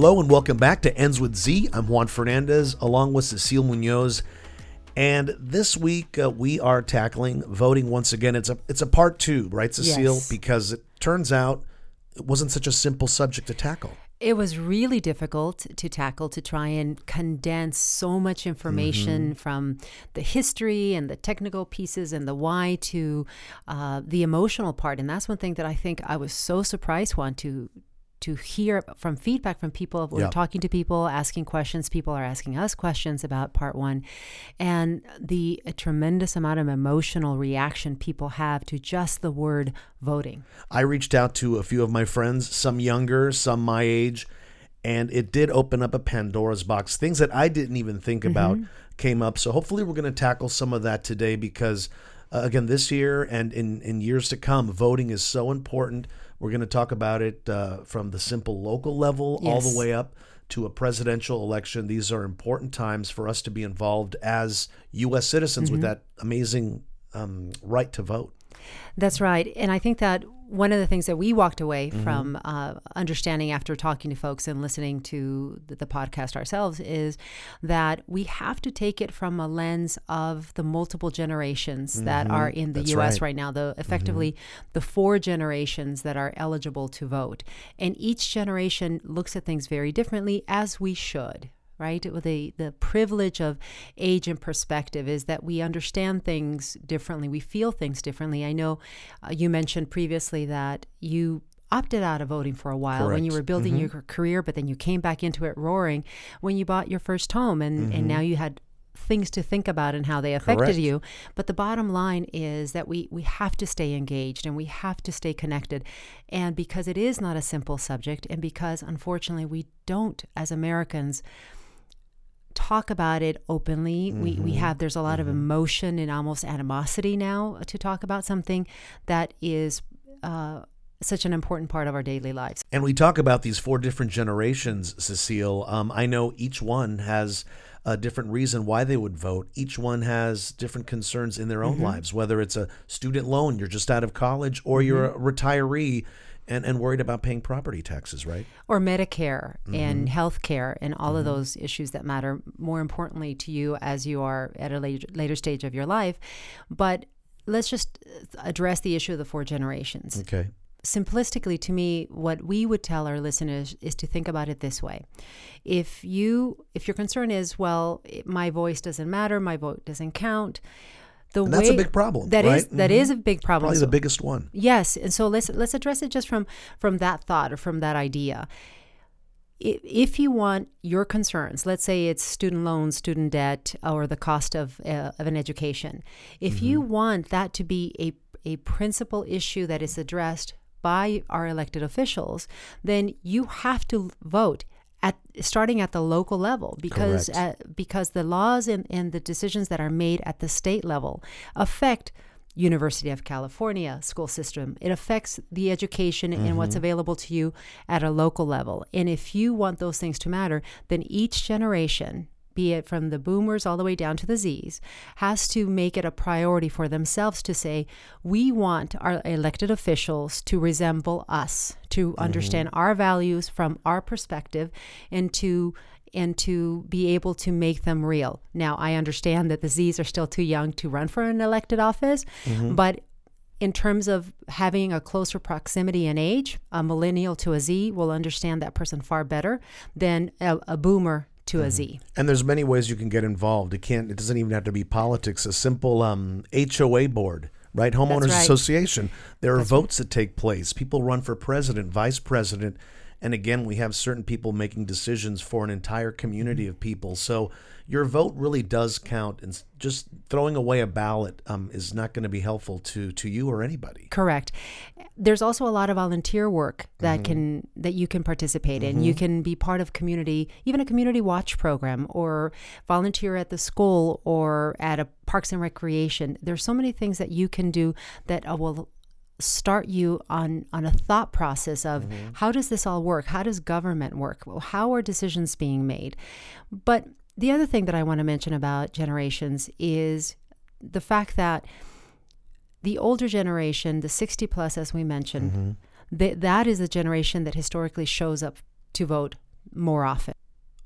Hello and welcome back to Ends with Z. I'm Juan Fernandez along with Cecile Munoz. And this week uh, we are tackling voting once again. It's a it's a part 2, right Cecile, Yes. because it turns out it wasn't such a simple subject to tackle. It was really difficult to tackle to try and condense so much information from the history and the technical pieces and the why to uh, the emotional part. And that's one thing that I think I was so surprised, Juan, to to hear from feedback from people. We're Yeah. talking to people, asking questions. People are asking us questions about part one, and the a tremendous amount of emotional reaction people have to just the word voting. I reached out to a few of my friends, some younger, some my age, and it did open up a Pandora's box. Things that I didn't even think about came up. So hopefully we're going to tackle some of that today because uh, again this year and in in years to come voting is so important. We're going to talk about it uh, from the simple local level all the way up to a presidential election. These are important times for us to be involved as U.S. citizens with that amazing um, right to vote. That's right. And I think that one of the things that we walked away Mm-hmm. from uh, understanding after talking to folks and listening to the, the podcast ourselves is that we have to take it from a lens of the multiple generations that are in the Mm-hmm. That's US right. Mm-hmm. right. now, the effectively the four generations that are eligible to vote. And each generation looks at things very differently, as we should right? The the privilege of age and perspective is that we understand things differently, we feel things differently. I know uh, you mentioned previously that you opted out of voting for a while when you were building your career, but then you came back into it roaring when you bought your first home, and and now you had things to think about and how they affected Correct. you but the bottom line is that we we have to stay engaged and we have to stay connected and because it is not a simple subject and because unfortunately we don't as americans talk about it openly. We we have there's a lot of emotion and almost animosity now to talk about something that is uh, such an important part of our daily lives. And we talk about these four different generations, Cecile. Um, I know each one has a different reason why they would vote. Each one has different concerns in their own lives, whether it's a student loan, you're just out of college, or you're a retiree and, and worried about paying property taxes, right? Or Medicare and mm-hmm. health care and all of mm-hmm. those issues that matter more importantly to you as you are at a later, later stage of your life. But let's just address the issue of the four generations. Okay. simplistically to me what we would tell our listeners is to think about it this way if you if your concern is well my voice doesn't matter my vote doesn't count the And way that's a big problem, That is right? that is a big problem Probably So- the biggest one. Yes, and so let's let's address it just from from that thought or from that idea. If you want your concerns, let's say it's student loans, student debt, or the cost of uh, of an education, if you want that to be a a principal issue that is addressed by our elected officials, then you have to vote at starting at the local level because uh, because the laws and, and the decisions that are made at the state level affect University of California school system. It affects the education and what's available to you at a local level. And if you want those things to matter, then each generation, be it from the boomers all the way down to the Z's, has to make it a priority for themselves to say, we want our elected officials to resemble us, to mm-hmm. understand our values from our perspective, and to and to be able to make them real. Now, I understand that the Z's are still too young to run for an elected office, mm-hmm. but in terms of having a closer proximity in age, a millennial to a Z will understand that person far better than a, a boomer to a Z. And there's many ways you can get involved. It can't. It doesn't even have to be politics. A simple um, HOA board, right? Homeowners right. Association. There are votes that take place. People run for president, vice president, and again, we have certain people making decisions for an entire community Mm-hmm. of people. So your vote really does count. And just throwing away a ballot um, is not going to be helpful to to you or anybody. Correct. There's also a lot of volunteer work that can that you can participate in. You can be part of community, even a community watch program, or volunteer at the school or at a parks and recreation. There's so many things that you can do that uh, will start you on on a thought process of mm-hmm. how does this all work? How does government work? How are decisions being made? But the other thing that I want to mention about generations is the fact that the older generation, the 60 plus, as we mentioned, mm-hmm. th- that is the generation that historically shows up to vote more often.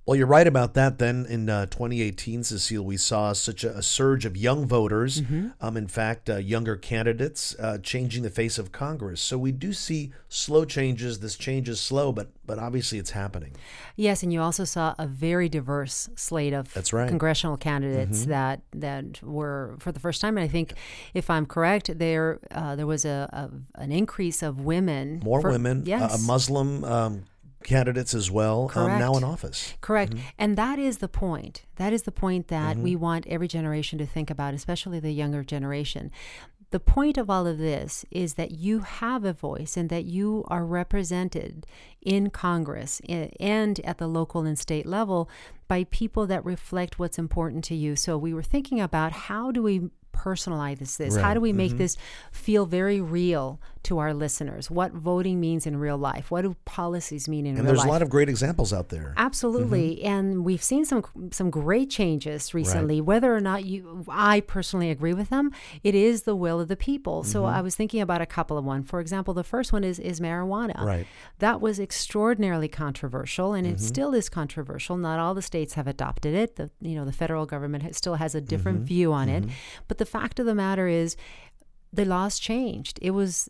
Well, you're right about that. Then in uh, 2018, Cecile, we saw such a, a surge of young voters. Mm-hmm. Um, in fact, uh, younger candidates uh, changing the face of Congress. So we do see slow changes. This change is slow, but but obviously it's happening. Yes, and you also saw a very diverse slate of That's right. Mm-hmm. congressional candidates that that were for the first time. And I think, if I'm correct, there uh, there was a, a an increase of women, More for- women, uh, yes, uh, Muslim um, candidates as well, um, now in office. Correct. Mm-hmm. And that is the point. That is the point that we want every generation to think about, especially the younger generation. The point of all of this is that you have a voice and that you are represented in Congress and at the local and state level by people that reflect what's important to you. So we were thinking about how do we personalize this? this? How do we make this feel very real to our listeners? What voting means in real life? What do policies mean in And real life? And there's a lot of great examples out there. Absolutely, Mm-hmm. and we've seen some some great changes recently. Whether or not you, I personally agree with them, it is the will of the people. So Mm-hmm. I was thinking about a couple of one. For example, the first one is is marijuana. Right. That was extraordinarily controversial, and Mm-hmm. it still is controversial. Not all the states have adopted it. The you know the federal government still has a different Mm-hmm. view on it. But the fact of the matter is, the laws changed. It was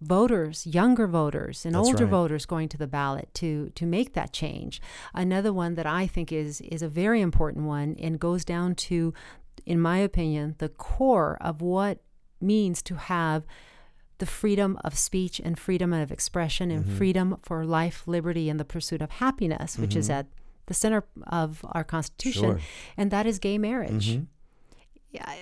voters, younger voters and That's older right. voters going to the ballot to to make that change. Another one that I think is is a very important one and goes down to in my opinion the core of what means to have the freedom of speech and freedom of expression and mm-hmm. freedom for life, liberty and the pursuit of happiness, which is mm-hmm. at the center of our constitution, Sure. and that is gay marriage. Mm-hmm. Yeah,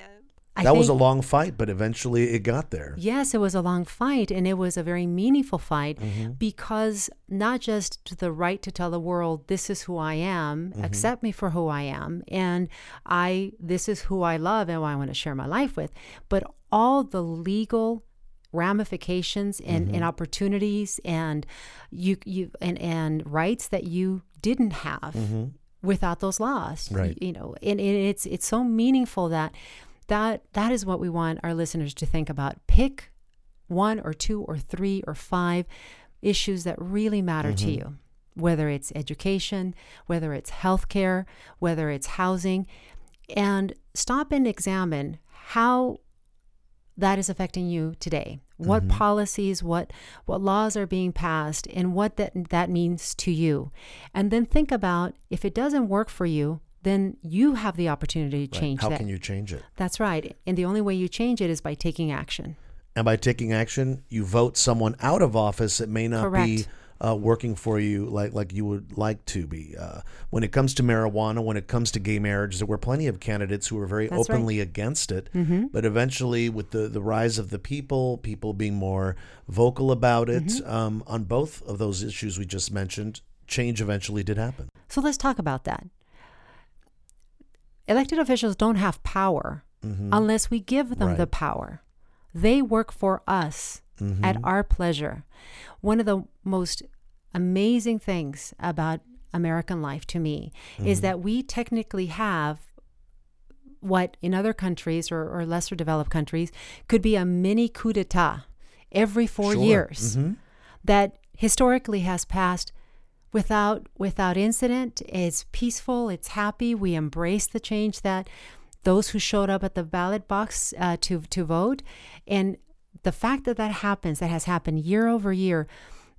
I- that was a long fight, but eventually it got there. Yes, it was a long fight, and it was a very meaningful fight Mm-hmm. because not just the right to tell the world this is who I am, Mm-hmm. accept me for who I am, and I this is who I love and who I want to share my life with, but all the legal ramifications and, Mm-hmm. and opportunities and you you and, and rights that you didn't have without those laws. Mm-hmm. Right. You, know, and, and it's it's so meaningful that that that is what we want our listeners to think about. Pick one or two or three or five issues that really matter to Mm-hmm. you, whether it's education, whether it's healthcare, whether it's housing, and stop and examine how that is affecting you today. What Mm-hmm. policies, what what laws are being passed, and what that that means to you, and then think about if it doesn't work for you, then you have the opportunity to change How that. can you change it? That's right, and the only way you change it is by taking action. And by taking action, you vote someone out of office that may not be uh, working for you like like you would like to be. Uh, when it comes to marijuana, when it comes to gay marriage, there were plenty of candidates who were very That's right. openly against it. But eventually, with the, the rise of the people, people being more vocal about it um, on both of those issues we just mentioned, change eventually did happen. So let's talk about that. Elected officials don't have power unless we give them the Mm-hmm. Power. They work for us Mm-hmm. at our pleasure. One of the most amazing things about American life to me Mm-hmm. is that we technically have what in other countries or, or lesser developed countries could be a mini coup d'etat every four Sure. years Mhm. that historically has passed without without incident. It's peaceful. It's happy. We embrace the change that those who showed up at the ballot box uh, to to vote. And the fact that that happens that has happened year over year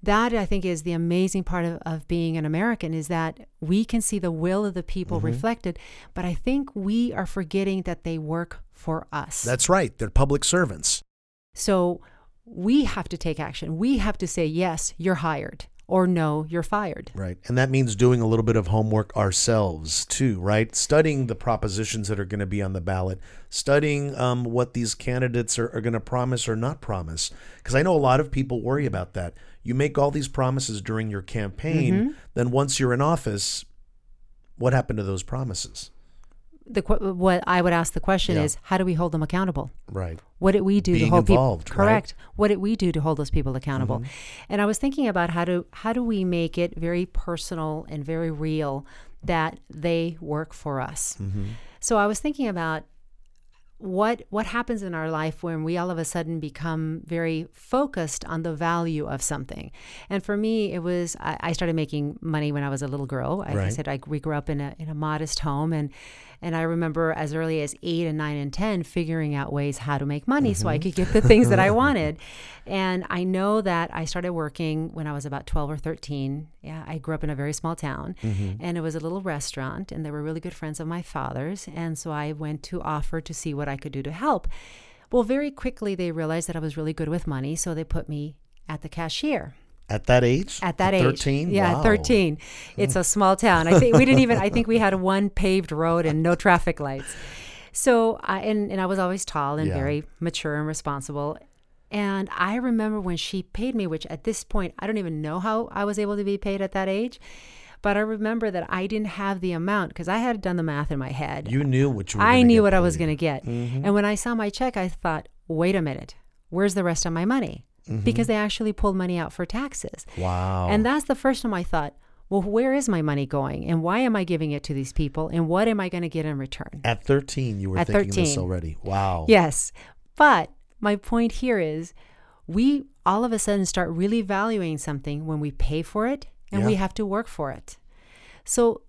that i think is the amazing part of, of being an american is that we can see the will of the people reflected. But i think we are forgetting that they work for us. That's right. They're public servants. so we have to take action. We have to say, yes, you're hired, or no, you're fired. Right. And that means doing a little bit of homework ourselves too, right? Studying the propositions that are going to be on the ballot, studying um, what these candidates are, are going to promise or not promise. Because I know a lot of people worry about that. You make all these promises during your campaign, then once you're in office, what happened to those promises? The what I would ask the question Yeah. is, how do we hold them accountable? Right. What did we do to hold involved, people right? correct? What did we do to hold those people accountable? Mm-hmm. And I was thinking about how to how do we make it very personal and very real that they work for us. Mm-hmm. So I was thinking about what what happens in our life when we all of a sudden become very focused on the value of something and for me it was i, I started making money when i was a little girl like i said I, we grew up in a, in a modest home and and i remember as early as 8 and 9 and 10 figuring out ways how to make money so i mm-hmm. could get the things that i mm-hmm. wanted. And i know that i started working when i was about 12 or 13 yeah i grew up in a very small town mm-hmm. and it was a little restaurant and they were really good friends of my father's. And so i went to offer to see what i could do to help. Well very quickly they realized that i was really good with money so they put me at the cashier At that age? at that age 13? yeah Wow. 13 it's a small town i think we didn't even i think we had one paved road and no traffic lights so i and, and i was always tall and Yeah. very mature and responsible and i remember when she paid me which at this point i don't even know how i was able to be paid at that age but i remember that i didn't have the amount because i had done the math in my head You knew what you were I knew what I was going to get. Mm-hmm. And when I saw my check, I thought, wait a minute, where's the rest of my money? Mm-hmm. Because they actually pulled money out for taxes. Wow. And that's the first time I thought, well, where is my money going? And why am I giving it to these people? And what am I going to get in return? At 13, you were At thinking this already. Wow. Yes. But my point here is we all of a sudden start really valuing something when we pay for it and we have to work for it. So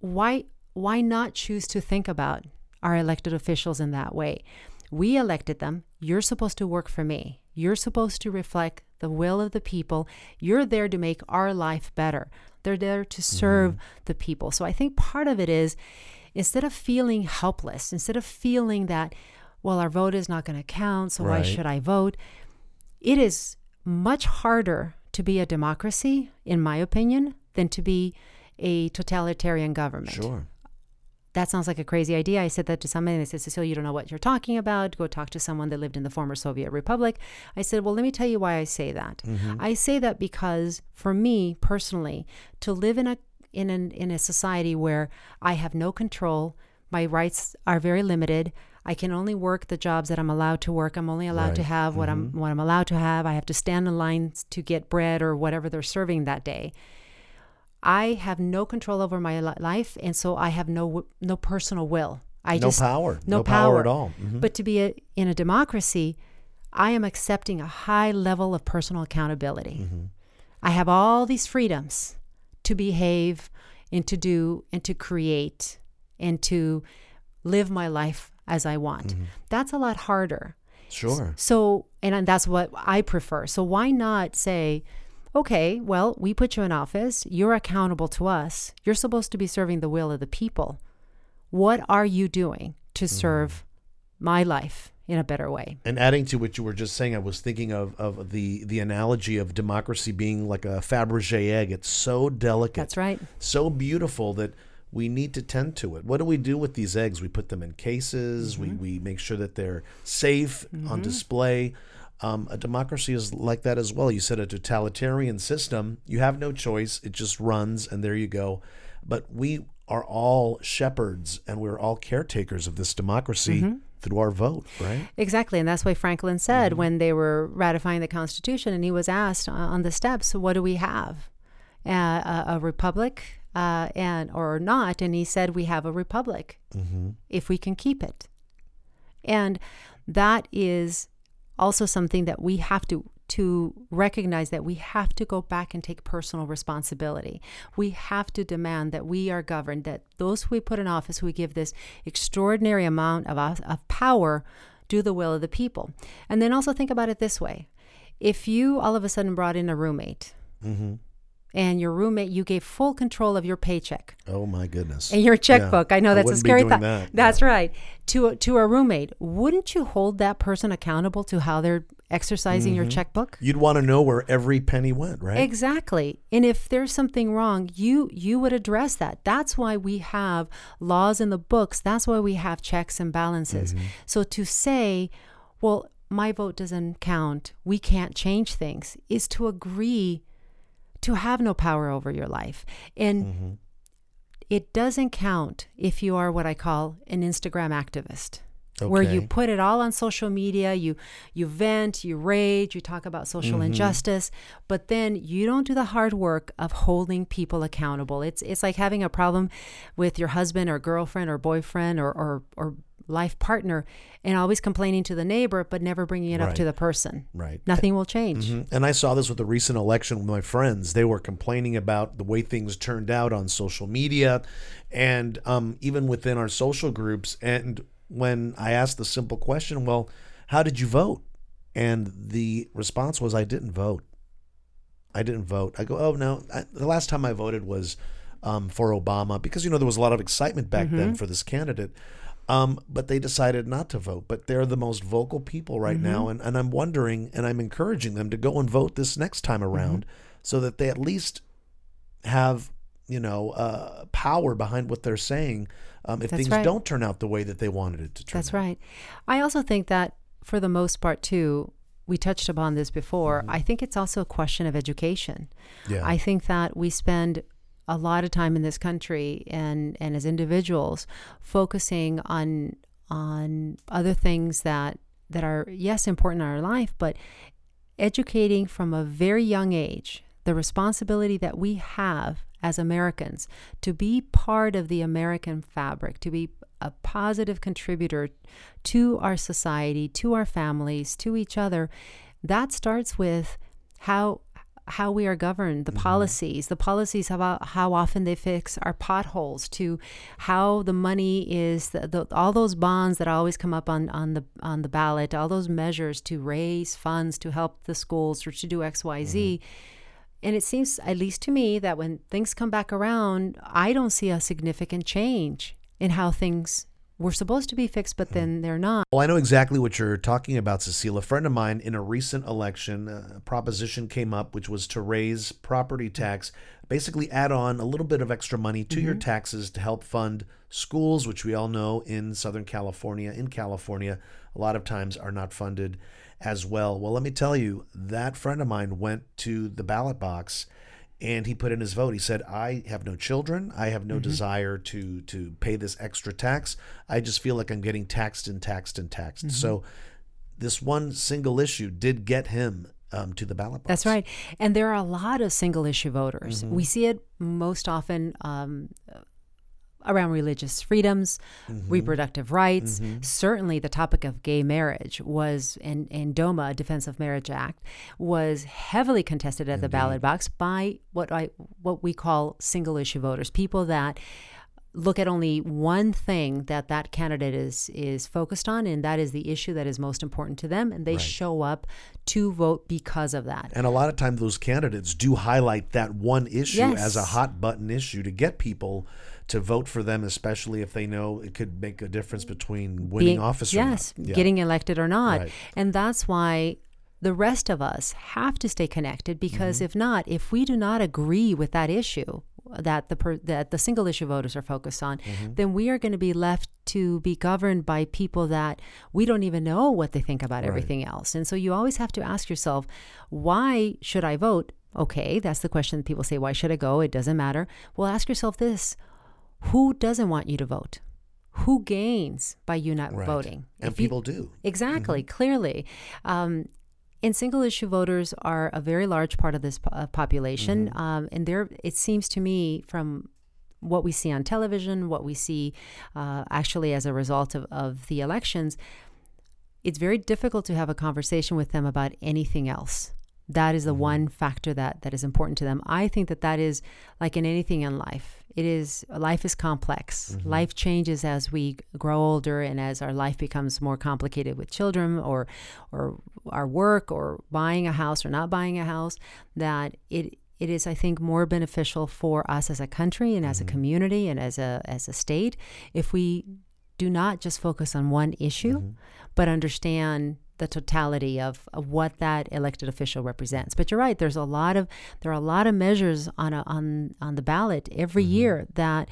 why why not choose to think about our elected officials in that way? We elected them. You're supposed to work for me. You're supposed to reflect the will of the people. You're there to make our life better. They're there to serve mm-hmm. the people. So I think part of it is instead of feeling helpless, instead of feeling that, well, our vote is not going to count, so why should I vote? It is much harder to be a democracy, in my opinion, than to be a totalitarian government. Sure. That sounds like a crazy idea. I said that to somebody and they said, Cecilia, you don't know what you're talking about. Go talk to someone that lived in the former Soviet Republic. I said, Well, let me tell you why I say that. Mm-hmm. I say that because for me personally, to live in a in an, in a society where I have no control, my rights are very limited. I can only work the jobs that I'm allowed to work. I'm only allowed to have what I'm mm-hmm. what I'm allowed to have. I have to stand in lines to get bread or whatever they're serving that day. I have no control over my life, and so I have no no personal will. I no just power. no, power. at all. Mhm. But to be a, in a democracy, I am accepting a high level of personal accountability. Mm-hmm. I have all these freedoms to behave and to do and to create and to live my life as I want. Mm-hmm. That's a lot harder. Sure. So, and that's what I prefer. So, why not say, okay, well, we put you in office, you're accountable to us, you're supposed to be serving the will of the people. What are you doing to mm-hmm. serve my life in a better way? And adding to what you were just saying, I was thinking of, of the, the analogy of democracy being like a Fabergé egg. It's so delicate. That's right. so beautiful that we need to tend to it. What do we do with these eggs? We put them in cases. We, mm-hmm. we make sure that they're safe on mm-hmm. display. Um, a democracy is like that as well. You said a totalitarian system. You have no choice. It just runs, and there you go. But we are all shepherds, and we're all caretakers of this democracy through our vote, right? Exactly. And that's why Franklin said when they were ratifying the Constitution and he was asked uh, on the steps, what do we have? Uh, a, a republic uh, and or not? And he said, we have a republic if we can keep it. And that is also something that we have to to recognize that we have to go back and take personal responsibility. We have to demand that we are governed, that those we put in office, who we give this extraordinary amount of, of power, do the will of the people. And then also think about it this way if you all of a sudden brought in a roommate mm-hmm. And your roommate, you gave full control of your paycheck, Oh my goodness. and your checkbook. I know that's a scary thought. that, That's right. To a, to a roommate, wouldn't you hold that person accountable to how they're exercising Mm-hmm. your checkbook? You'd want to know where every penny went, right? Exactly. And if there's something wrong, you you would address that. That's why we have laws in the books. That's why we have checks and balances. Mm-hmm. So to say, well, my vote doesn't count, we can't change things, is to agree to have no power over your life. And Mm-hmm. it doesn't count if you are what I call an Instagram activist. Where you put it all on social media, you you vent, you rage, you talk about social Mm-hmm. injustice, but then you don't do the hard work of holding people accountable. It's it's like having a problem with your husband or girlfriend or boyfriend or or or, life partner and always complaining to the neighbor, but never bringing it up to the person. Right. Nothing will change. Mhm. And I saw this with the recent election with my friends. They were complaining about the way things turned out on social media and um, even within our social groups. And when I asked the simple question, well, how did you vote? And the response was, I didn't vote. I didn't vote. I go, oh, no. I, the last time I voted was um, for Obama because, you know, there was a lot of excitement back then for this candidate. Um, but they decided not to vote. But they're the most vocal people right now. And, and I'm wondering and I'm encouraging them to go and vote this next time around so that they at least have, you know, uh, power behind what they're saying um, if That's things right. don't turn out the way that they wanted it to turn That's out. right. I also think that for the most part, too, we touched upon this before. I think it's also a question of education. Yeah. I think that we spend a lot of time in this country and, and as individuals focusing on on other things that that are yes important in our life, but educating from a very young age the responsibility that we have as Americans to be part of the American fabric, to be a positive contributor to our society, to our families, to each other. That starts with how how we are governed, the mm-hmm. policies, the policies about how often they fix our potholes, to how the money is, the, the, all those bonds that always come up on, on the on the ballot, all those measures to raise funds to help the schools or to do X, Y, Z. Mm-hmm. And it seems, at least to me, that when things come back around, I don't see a significant change in how things were supposed to be fixed, but then they're not. Well, I know exactly what you're talking about, Cecile. A friend of mine in a recent election, uh, a proposition came up which was to raise property tax, basically add on a little bit of extra money to your mm-hmm. taxes to help fund schools, which we all know in Southern California, in California, a lot of times are not funded as well. Well, let me tell you, that friend of mine went to the ballot box and he put in his vote. He said, "I have no children. I have no desire to to pay this extra tax. I just feel like I'm getting taxed and taxed and taxed." So, this one single issue did get him um, to the ballot box. That's right. And there are a lot of single issue voters. We see it most often um, around religious freedoms, mm-hmm. reproductive rights. Mm-hmm. Certainly, the topic of gay marriage was, and, and DOMA, Defense of Marriage Act, was heavily contested at the ballot box by what I what we call single issue voters, people that look at only one thing that that candidate is is focused on and that is the issue that is most important to them and they show up to vote because of that. And a lot of times, those candidates do highlight that one issue as a hot button issue to get people to vote for them, especially if they know it could make a difference between winning being- office or yes not. Yeah. getting elected or not Right. and that's why the rest of us have to stay connected because Mm-hmm. if not if we do not agree with that issue that the per, that the single issue voters are focused on Mm-hmm. then we are going to be left to be governed by people that we don't even know what they think about everything else and so you always have to ask yourself why should i vote okay that's the question people say why should i go it doesn't matter well ask yourself this who doesn't want you to vote who gains by you not Right. voting And If you- people do. Exactly, clearly. Um, and single issue voters are a very large part of this po- uh, population. Um, and there, it seems to me, from what we see on television, what we see uh, actually as a result of, of the elections, it's very difficult to have a conversation with them about anything else. That is the one factor that that is important to them. I think that that is like in anything in life. It is life is complex. Mm-hmm. Life changes as we grow older and as our life becomes more complicated with children or or our work or buying a house or not buying a house. That it it is, I think, more beneficial for us as a country and as a mm-hmm. community and as a as a state if we do not just focus on one issue, mm-hmm. but understand the totality of, of what that elected official represents. But you're right. There's a lot of there are a lot of measures on a, on on the ballot every mm-hmm. year that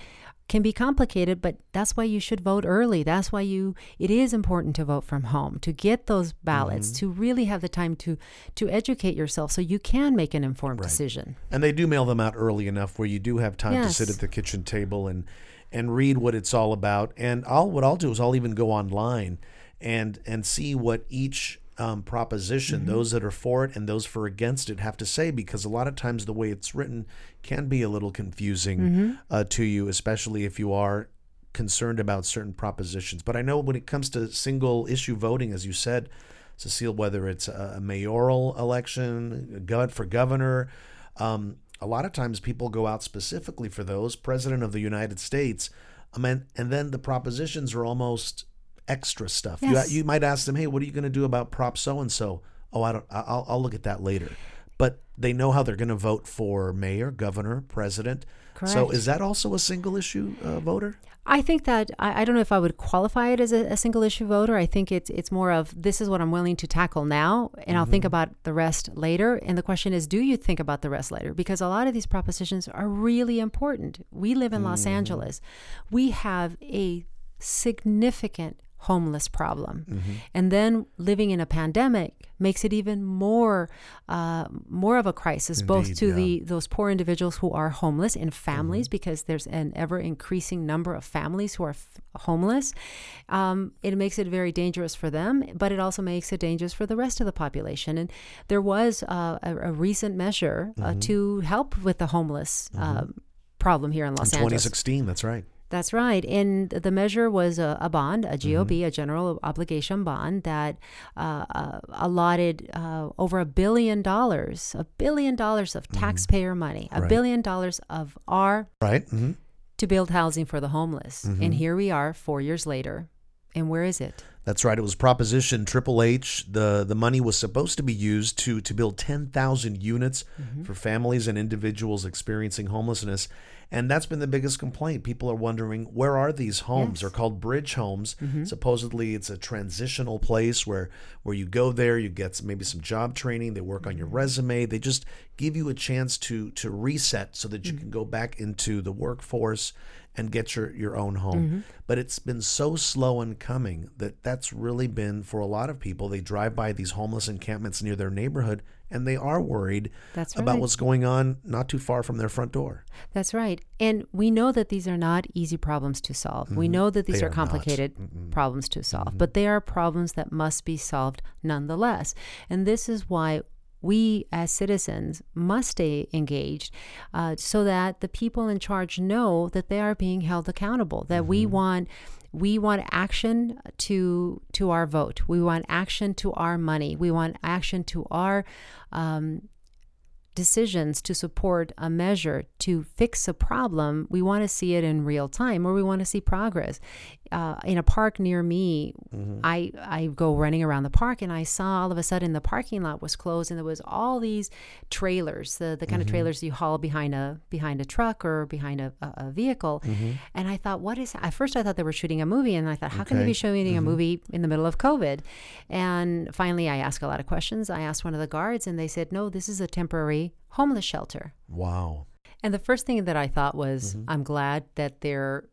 can be complicated. But that's why you should vote early. That's why you it is important to vote from home to get those ballots mm-hmm. to really have the time to to educate yourself so you can make an informed decision. And they do mail them out early enough where you do have time to sit at the kitchen table and and read what it's all about. And I'll what I'll do is I'll even go online and and see what each um, proposition, Mm-hmm. those that are for it and those for against it, have to say because a lot of times the way it's written can be a little confusing Mm-hmm. uh, to you, especially if you are concerned about certain propositions. But I know when it comes to single issue voting, as you said, Cecile, whether it's a mayoral election, for governor, um, a lot of times people go out specifically for those. President of the United States, I mean, and then the propositions are almost extra stuff. Yes. You, you might ask them, "Hey, what are you going to do about Prop so and so?" Oh, I don't. I'll, I'll look at that later. But they know how they're going to vote for mayor, governor, president. Correct. So is that also a single issue uh, voter? I think that I, I don't know if I would qualify it as a, a single issue voter. I think it's it's more of this is what I'm willing to tackle now, and I'll think about the rest later. And the question is, do you think about the rest later? Because a lot of these propositions are really important. We live in Los Angeles. We have a significant homeless problem, and then living in a pandemic makes it even more uh, more of a crisis, both to yeah. the those poor individuals who are homeless and families, because there's an ever increasing number of families who are f- homeless. Um, it makes it very dangerous for them, but it also makes it dangerous for the rest of the population. And there was uh, a, a recent measure uh, to help with the homeless. um problem here in Los In Angeles. 2016, that's right. That's right. And the measure was a, a bond, a GOB, Mm-hmm. a general obligation bond that uh, uh, allotted uh, over a billion dollars, a billion dollars of taxpayer money, a Mm-hmm. Right. billion dollars of our Right? hmm to build housing for the homeless. Mm-hmm. And here we are four years later. And where is it? That's right. It was Proposition Triple H. The the money was supposed to be used to to build 10,000 units mm-hmm. for families and individuals experiencing homelessness. And that's been the biggest complaint. People are wondering where are these homes? Yes. They're called bridge homes. Mm-hmm. Supposedly it's a transitional place where where you go there, you get some, maybe some job training, they work on your mm-hmm. resume, they just give you a chance to to reset so that you can go back into the workforce and get your, your own home. But it's been so slow in coming that that that's really been for a lot of people. They drive by these homeless encampments near their neighborhood and they are worried That's about what's going on not too far from their front door. That's right. And we know that these are not easy problems to solve. We know that these Mm-hmm. Are are complicated problems to solve, but they are problems that must be solved nonetheless. And this is why we as citizens must stay engaged uh, so that the people in charge know that they are being held accountable, that we want we want action to to our vote. We want action to our money. We want action to our um, decisions to support a measure to fix a problem, we want to see it in real time or we want to see progress. Uh, in a park near me, mm-hmm. I, I go running around the park and I saw all of a sudden the parking lot was closed and there was all these trailers, the, the kind of mm-hmm. trailers you haul behind a behind a truck or behind a, a, vehicle. Mm-hmm. And I thought, what is at first I thought they were shooting a movie and I thought, how can they be shooting a movie in the middle of COVID? And finally I asked a lot of questions. I asked one of the guards and they said, no, this is a temporary homeless shelter. Wow. And the first thing that I thought was, I'm glad that they're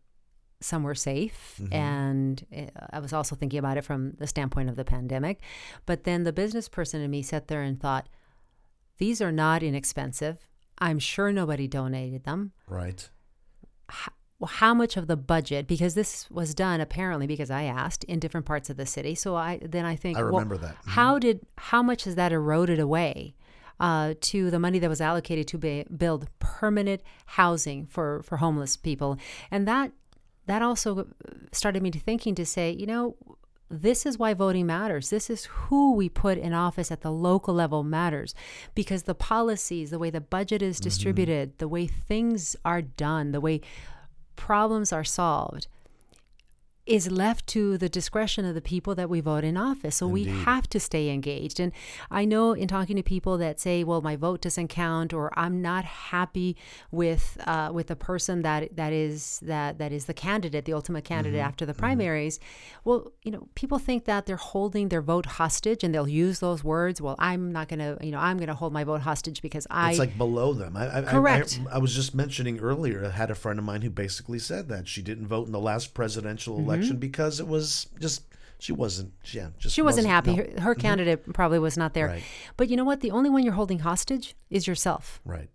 somewhere safe. And uh, I was also thinking about it from the standpoint of the pandemic. But then the business person in me sat there and thought, these are not inexpensive. I'm sure nobody donated them. Right. Well, how much of the budget? Because this was done apparently because I asked in different parts of the city. So I then I think I well, remember that. Mhm. How did how much has that eroded away uh, to the money that was allocated to ba- build permanent housing for for homeless people? And that that also uh, started me to thinking to say, you know, this is why voting matters. This is who we put in office at the local level matters because the policies, the way the budget is mm-hmm. distributed, the way things are done, the way problems are solved is left to the discretion of the people that we vote in office. So we have to stay engaged. And I know in talking to people that say, "Well, my vote doesn't count," or "I'm not happy with uh, with the person that that is that that is the candidate, the ultimate candidate mm-hmm. after the mm-hmm. primaries." Well, you know, people think that they're holding their vote hostage, and they'll use those words. Well, I'm not going to, you know, I'm going to hold my vote hostage because I It's like below them. I, I, Correct. I, I was just mentioning earlier. I had a friend of mine who basically said that she didn't vote in the last presidential election because it was just she wasn't. Yeah, just Mm-hmm. she wasn't happy. no. Her, her candidate probably was not there. Right. But you know what? The only one you're holding hostage is yourself. Right.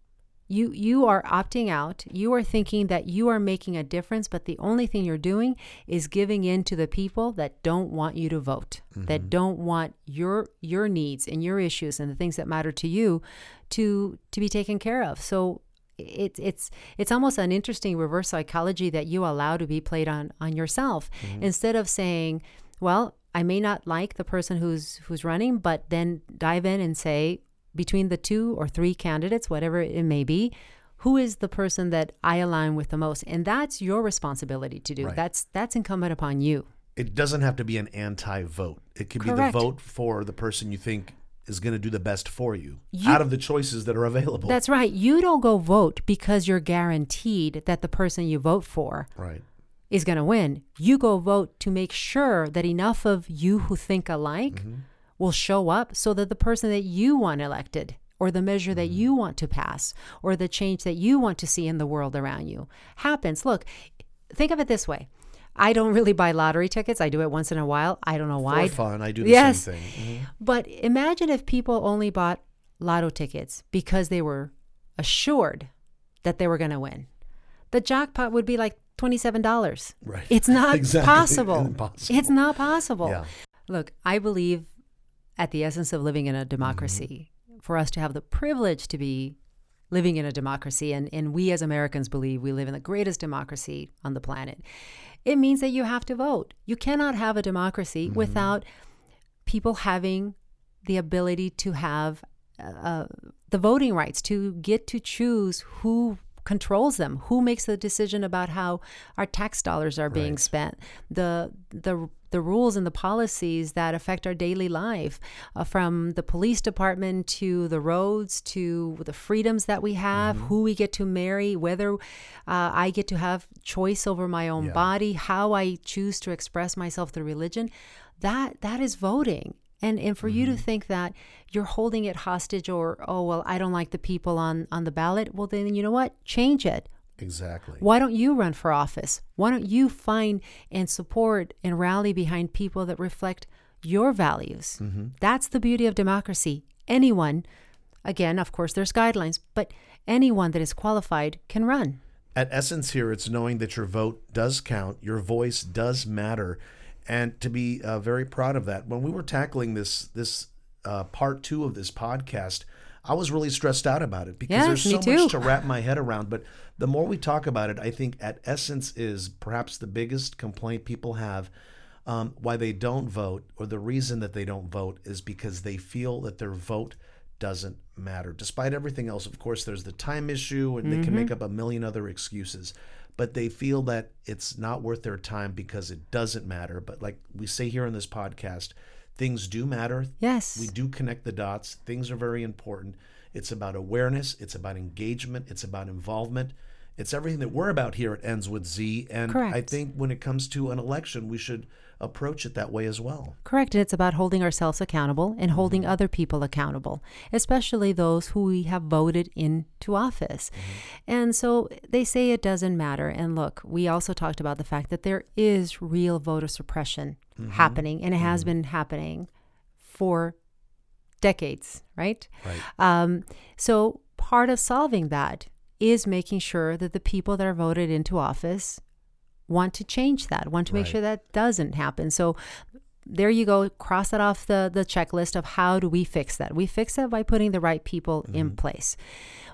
You you are opting out. You are thinking that you are making a difference, but the only thing you're doing is giving in to the people that don't want you to vote, that don't want your your needs and your issues and the things that matter to you to to be taken care of. So it's it's it's almost an interesting reverse psychology that you allow to be played on on yourself mm-hmm. instead of saying, well, I may not like the person who's who's running, but then dive in and say between the two or three candidates, whatever it may be, who is the person that I align with the most, and that's your responsibility to do. Right. That's that's incumbent upon you. It doesn't have to be an anti-vote. It could Correct. be the vote for the person you think is going to do the best for you, You- out of the choices that are available. That's right. You don't go vote because you're guaranteed that the person you vote for right. is going to win. You go vote to make sure that enough of you who think alike mm-hmm. will show up so that the person that you want elected or the measure that mm-hmm. you want to pass or the change that you want to see in the world around you happens. Look, think of it this way. I don't really buy lottery tickets. I do it once in a while. I don't know why. For fun, I do the Yes. same thing. Mhm. But imagine if people only bought lotto tickets because they were assured that they were going to win. The jackpot would be like $27. Right. It's not Exactly. possible. Impossible. It's not possible. Yeah. Look, I believe at the essence of living in a democracy, for us to have the privilege to be living in a democracy, and, and we as Americans believe we live in the greatest democracy on the planet, it means that you have to vote. You cannot have a democracy without people having the ability to have uh, the voting rights, to get to choose who controls them, who makes the decision about how our tax dollars are being Right. spent, the the the rules and the policies that affect our daily life, uh, from the police department to the roads to the freedoms that we have, who we get to marry, whether uh, I get to have choice over my own Yeah. body, how I choose to express myself through religion. That that is voting. And and for you to mm-hmm. think that you're holding it hostage or oh well I don't like the people on on the ballot, well then you know what? Change it. Exactly. Why don't you run for office? Why don't you find and support and rally behind people that reflect your values? Mm-hmm. That's the beauty of democracy. Anyone, again, of course, there's guidelines, but anyone that is qualified can run. At essence, here, it's knowing that your vote does count, your voice does matter, and to be uh, very proud of that. When we were tackling this this uh, part two of this podcast, I was really stressed out about it because Yes, there's so too. much to wrap my head around. But the more we talk about it, I think at essence is perhaps the biggest complaint people have. Um, why they don't vote, or the reason that they don't vote, is because they feel that their vote doesn't matter. Despite everything else, of course, there's the time issue, and they can make up a million other excuses. But they feel that it's not worth their time because it doesn't matter. But like we say here on this podcast, things do matter. Yes. We do connect the dots. Things are very important. It's about awareness, it's about engagement, it's about involvement. It's everything that we're about here at Ends with Z. And I think when it comes to an election, we should approach it that way as well. Correct. And it's about holding ourselves accountable and holding Mm-hmm. other people accountable, especially those who we have voted into office. Mm-hmm. And so they say it doesn't matter. And look, we also talked about the fact that there is real voter suppression Mm-hmm. happening, and it has been happening for decades, right? Right. Um, so part of solving that is making sure that the people that are voted into office want to change that, want to make Right. sure that doesn't happen. So there you go, cross that off the, the checklist of how do we fix that? We fix that by putting the right people in mm-hmm. place.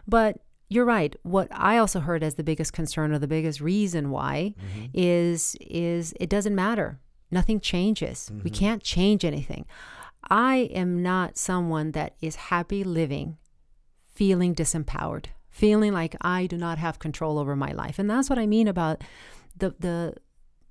But you're right. What I also heard as the biggest concern or the biggest reason why mm-hmm. is is it doesn't matter. Nothing changes. We mm-hmm. can't change anything. I am not someone that is happy living feeling disempowered, feeling like I do not have control over my life. And that's what I mean about the the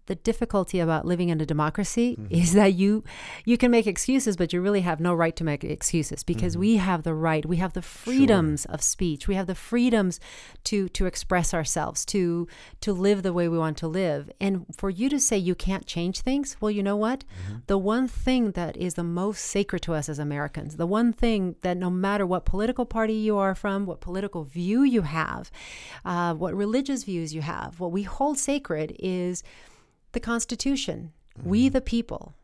the difficulty about living in a democracy mm-hmm. is that you you can make excuses but you really have no right to make excuses because mm-hmm. we have the right we have the freedoms of speech. We have the freedoms to to express ourselves to to live the way we want to live. And for you to say you can't change things well you know what? Mm-hmm. The one thing that is the most sacred to us as Americans the one thing that no matter what political party you are from what political view you have uh, what religious views you have what we hold sacred is the Constitution, we mm-hmm. the people,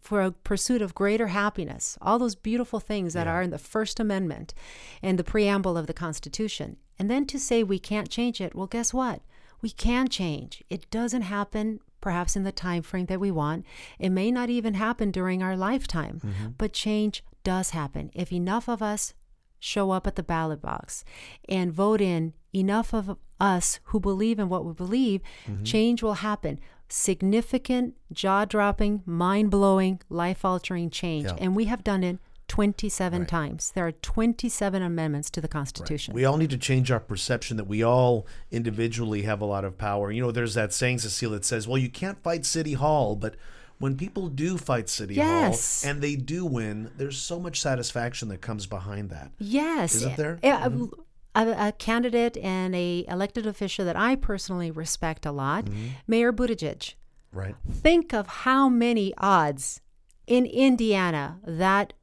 for a pursuit of greater happiness, all those beautiful things that are in the First Amendment and the preamble of the Constitution. And then to say we can't change it, well, guess what? We can change. It doesn't happen perhaps in the time frame that we want. It may not even happen during our lifetime, mm-hmm. but change does happen. If enough of us show up at the ballot box and vote in enough of us who believe in what we believe, mm-hmm. change will happen. Significant, jaw dropping, mind blowing, life altering change. Yeah. And we have done it 27 times. There are 27 amendments to the Constitution. We all need to change our perception that we all individually have a lot of power. You know, there's that saying, Cecile, that says, well, you can't fight City Hall, but when people do fight City Yes. Hall and they do win, there's so much satisfaction that comes behind that. Yes. Isn't there? Yeah, mm-hmm. A, a candidate and a elected official that I personally respect a lot, Mayor Buttigieg. Right. Think of how many odds in Indiana that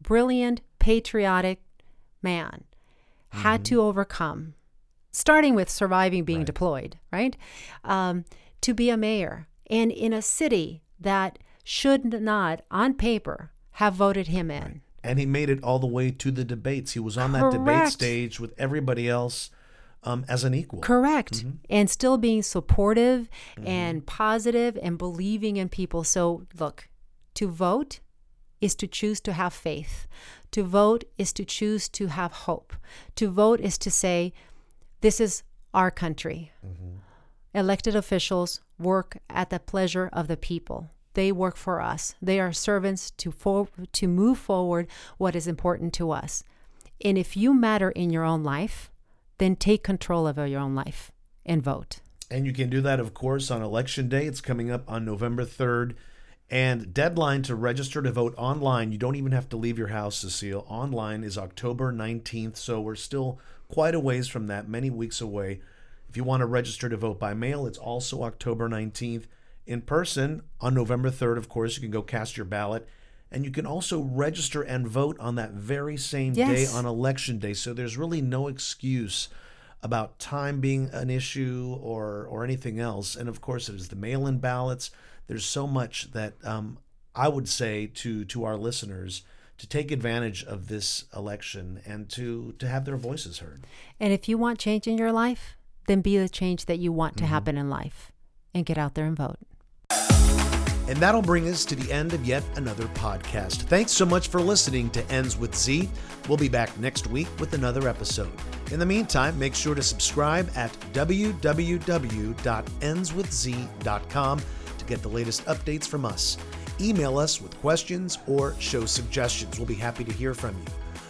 brilliant, patriotic man had to overcome, starting with surviving being deployed, right? Um, to be a mayor and in a city that should not, on paper, have voted him in. And he made it all the way to the debates. He was on that debate stage with everybody else um, as an equal. Correct. Mm-hmm. And still being supportive mm-hmm. and positive and believing in people. So, look, to vote is to choose to have faith. To vote is to choose to have hope. To vote is to say, this is our country. Mm-hmm. Elected officials work at the pleasure of the people. They work for us. They are servants to for, to move forward what is important to us. And if you matter in your own life, then take control of your own life and vote. And you can do that, of course, on Election Day. It's coming up on November 3rd. And deadline to register to vote online, you don't even have to leave your house, Cecile. Online is October 19th. So we're still quite a ways from that, many weeks away. If you want to register to vote by mail, it's also October 19th. In person, on November 3rd, of course, you can go cast your ballot. And you can also register and vote on that very same day on Election Day. So there's really no excuse about time being an issue or or anything else. And of course, there's the mail-in ballots. There's so much that um, I would say to to our listeners to take advantage of this election and to to have their voices heard. And if you want change in your life, then be the change that you want to happen in life and get out there and vote. And that'll bring us to the end of yet another podcast. Thanks so much for listening to Ends with Z. We'll be back next week with another episode. In the meantime, make sure to subscribe at www.endswithz.com to get the latest updates from us. Email us with questions or show suggestions. We'll be happy to hear from you.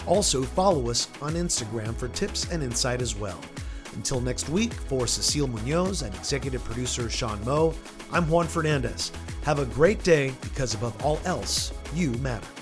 Also, follow us on Instagram for tips and insight as well. Until next week, for Cecile Munoz and executive producer Sean Moe, I'm Juan Fernandez. Have a great day because above all else, you matter.